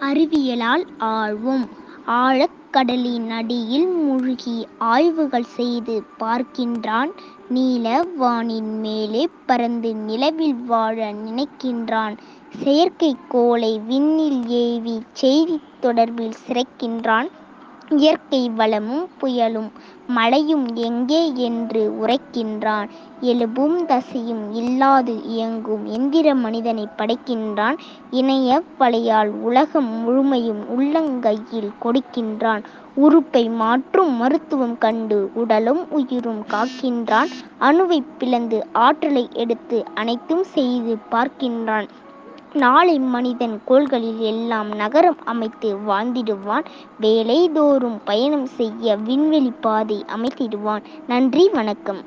அறிவியலால் ஆழ்வோம். ஆழக் கடலின் அடியில் மூழ்கி ஆய்வுகள் செய்து பார்க்கின்றான். நீல வானின் மேலே பறந்து நிலவில் வாழ நினைக்கின்றான். செயற்கைக் கோளை விண்ணில் ஏவிச் செய்தித் தொடர்பில் சிறக்கின்றான் இயற்கை வளமும் புயலும் மழையும் எங்கே என்று உரைக்கின்றான். எலும்பும் தசையும் இல்லாது இயங்கும் எந்திர மனிதனைப் படைக்கின்றான். இணைய வலையால் உலகம் முழுமையும் உள்ளங்கையில் கொடுக்கின்றான். உறுப்பை மாற்றும் மருத்துவம் கண்டு உடலும் உயிரும் காக்கின்றான். அணுவைப் பிளந்து ஆற்றலை எடுத்து அனைத்தும் செய்து பார்க்கின்றான். நாளை மனிதன் கோள்களில் எல்லாம் நகரம் அமைத்து வாழ்ந்திடுவான். வேலைதோறும் பயணம் செய்ய விண்வெளி பாதை அமைத்திடுவான். நன்றி வணக்கம்.